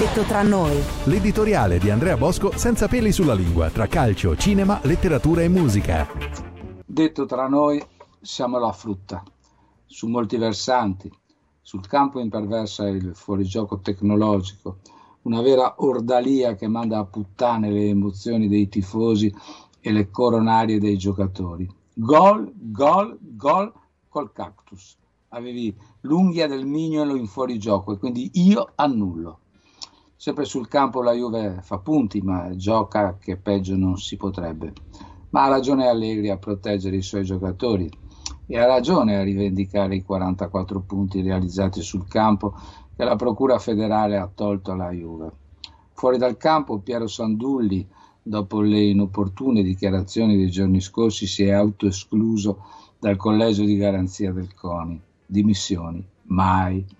Detto tra noi. L'editoriale di Andrea Bosco senza peli sulla lingua, tra calcio, cinema, letteratura e musica. Detto tra noi, siamo la frutta, su molti versanti. Sul campo imperversa il fuorigioco tecnologico, una vera ordalia che manda a puttane le emozioni dei tifosi e le coronarie dei giocatori. Gol, gol, gol col cactus. Avevi l'unghia del mignolo in fuorigioco e quindi io annullo. Sempre sul campo la Juve fa punti, ma gioca che peggio non si potrebbe. Ma ha ragione Allegri a proteggere i suoi giocatori e ha ragione a rivendicare i 44 punti realizzati sul campo che la Procura federale ha tolto alla Juve. Fuori dal campo Piero Sandulli, dopo le inopportune dichiarazioni dei giorni scorsi, si è autoescluso dal collegio di garanzia del CONI. Dimissioni, mai.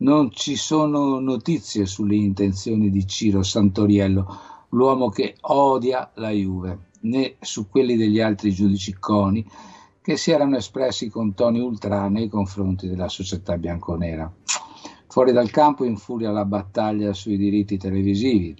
Non ci sono notizie sulle intenzioni di Ciro Santoriello, l'uomo che odia la Juve, né su quelli degli altri giudici CONI che si erano espressi con toni ultra nei confronti della società bianconera. Fuori dal campo infuria la battaglia sui diritti televisivi.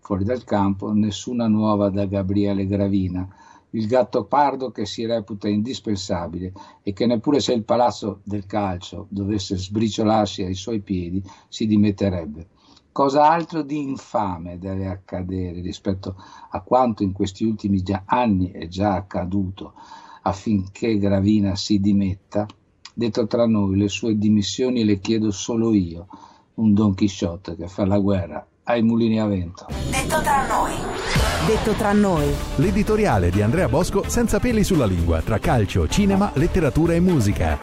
Fuori dal campo nessuna nuova da Gabriele Gravina, il gatto pardo che si reputa indispensabile e che neppure se il palazzo del calcio dovesse sbriciolarsi ai suoi piedi si dimetterebbe. Cosa altro di infame deve accadere rispetto a quanto in questi ultimi anni è già accaduto affinché Gravina si dimetta, detto tra noi, le sue dimissioni le chiedo solo io, un Don Chisciotte che fa la guerra ai mulini a vento. Detto tra noi. Detto tra noi. L'editoriale di Andrea Bosco senza peli sulla lingua, tra calcio, cinema, letteratura e musica.